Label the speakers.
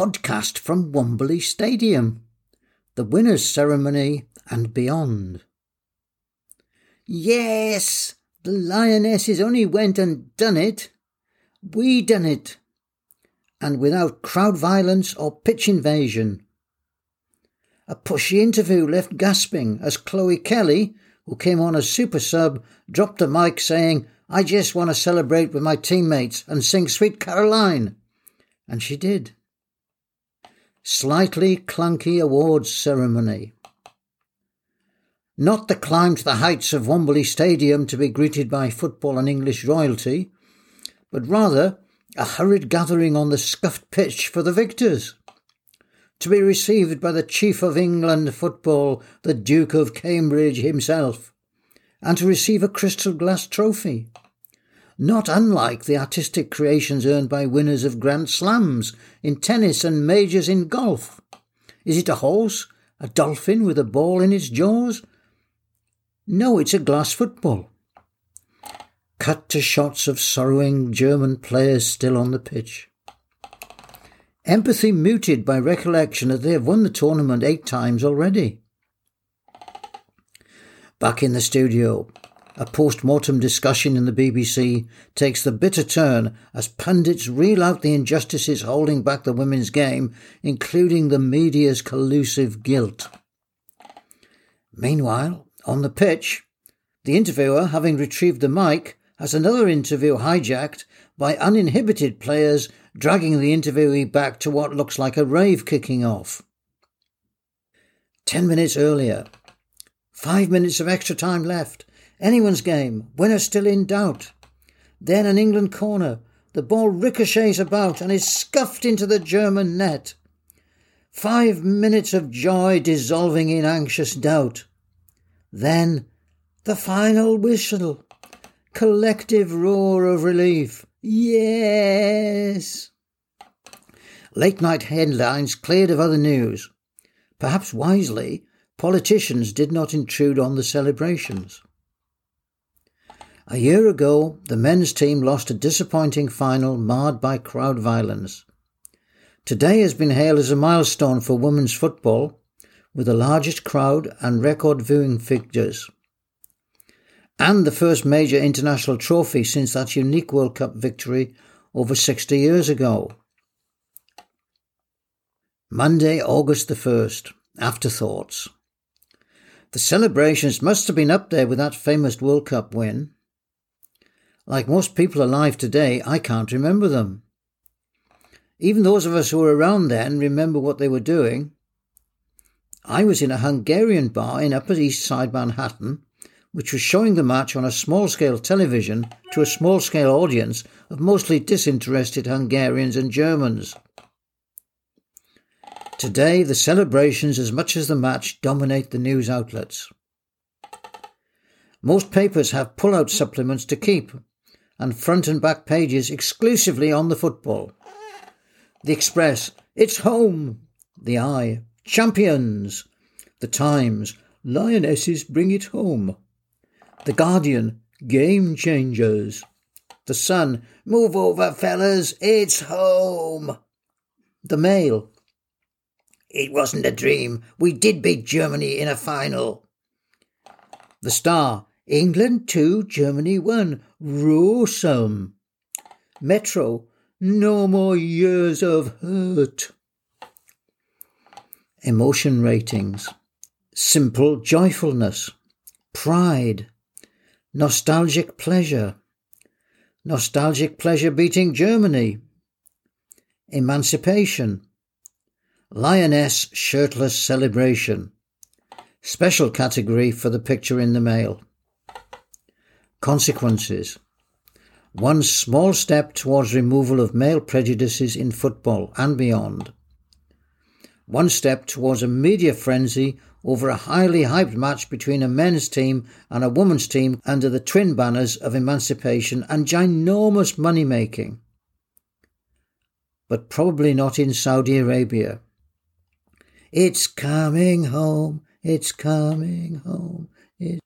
Speaker 1: podcast from Wembley Stadium, the winners' ceremony and beyond. Yes, the Lionesses only went and done it. We done it. And without crowd violence or pitch invasion. A pushy interview left gasping as Chloe Kelly, who came on as super sub, dropped the mic saying, I just want to celebrate with my teammates and sing Sweet Caroline. And she did. Slightly clunky awards ceremony. Not the climb to the heights of Wembley Stadium to be greeted by football and English royalty, but rather a hurried gathering on the scuffed pitch for the victors. To be received by the Chief of England football, the Duke of Cambridge himself, and to receive a crystal glass trophy. Not unlike the artistic creations earned by winners of Grand Slams in tennis and majors in golf. Is it a horse? A dolphin with a ball in its jaws? No, it's a glass football. Cut to shots of sorrowing German players still on the pitch. Empathy muted by recollection that they have won the tournament eight times already. Back in the studio, a post mortem discussion in the BBC takes the bitter turn as pundits reel out the injustices holding back the women's game, including the media's collusive guilt. Meanwhile, on the pitch, the interviewer, having retrieved the mic, has another interview hijacked by uninhibited players dragging the interviewee back to what looks like a rave kicking off. Ten minutes earlier, five minutes of extra time left, Anyone's game. Winner still in doubt. Then an England corner. The ball ricochets about and is scuffed into the German net. Five minutes of joy dissolving in anxious doubt. Then the final whistle. Collective roar of relief. Yes! Late night headlines cleared of other news. Perhaps wisely, politicians did not intrude on the celebrations. A year ago, the men's team lost a disappointing final marred by crowd violence. Today has been hailed as a milestone for women's football, with the largest crowd and record viewing figures. And the first major international trophy since that unique World Cup victory over 60 years ago. Monday, August the 1st. Afterthoughts. The celebrations must have been up there with that famous World Cup win. Like most people alive today, I can't remember them. Even those of us who were around then remember what they were doing. I was in a Hungarian bar in Upper East Side Manhattan, which was showing the match on a small scale television to a small scale audience of mostly disinterested Hungarians and Germans. Today, the celebrations, as much as the match, dominate the news outlets. Most papers have pull out supplements to keep, and front and back pages exclusively on the football. The Express, it's home. The i, champions. The Times, lionesses bring it home. The Guardian, game changers. The Sun, move over, fellas, it's home. The Mail, it wasn't a dream. We did beat Germany in a final. The Star, England 2, Germany 1. Roarsome. Metro. No more years of hurt. Emotion ratings. Simple joyfulness. Pride. Nostalgic pleasure. Nostalgic pleasure beating Germany. Emancipation. Lioness shirtless celebration. Special category for the picture in the mail. Consequences One small step towards removal of male prejudices in football and beyond. One step towards a media frenzy over a highly hyped match between a men's team and a women's team under the twin banners of emancipation and ginormous money making. But probably not in Saudi Arabia. It's coming home, it's coming home. It's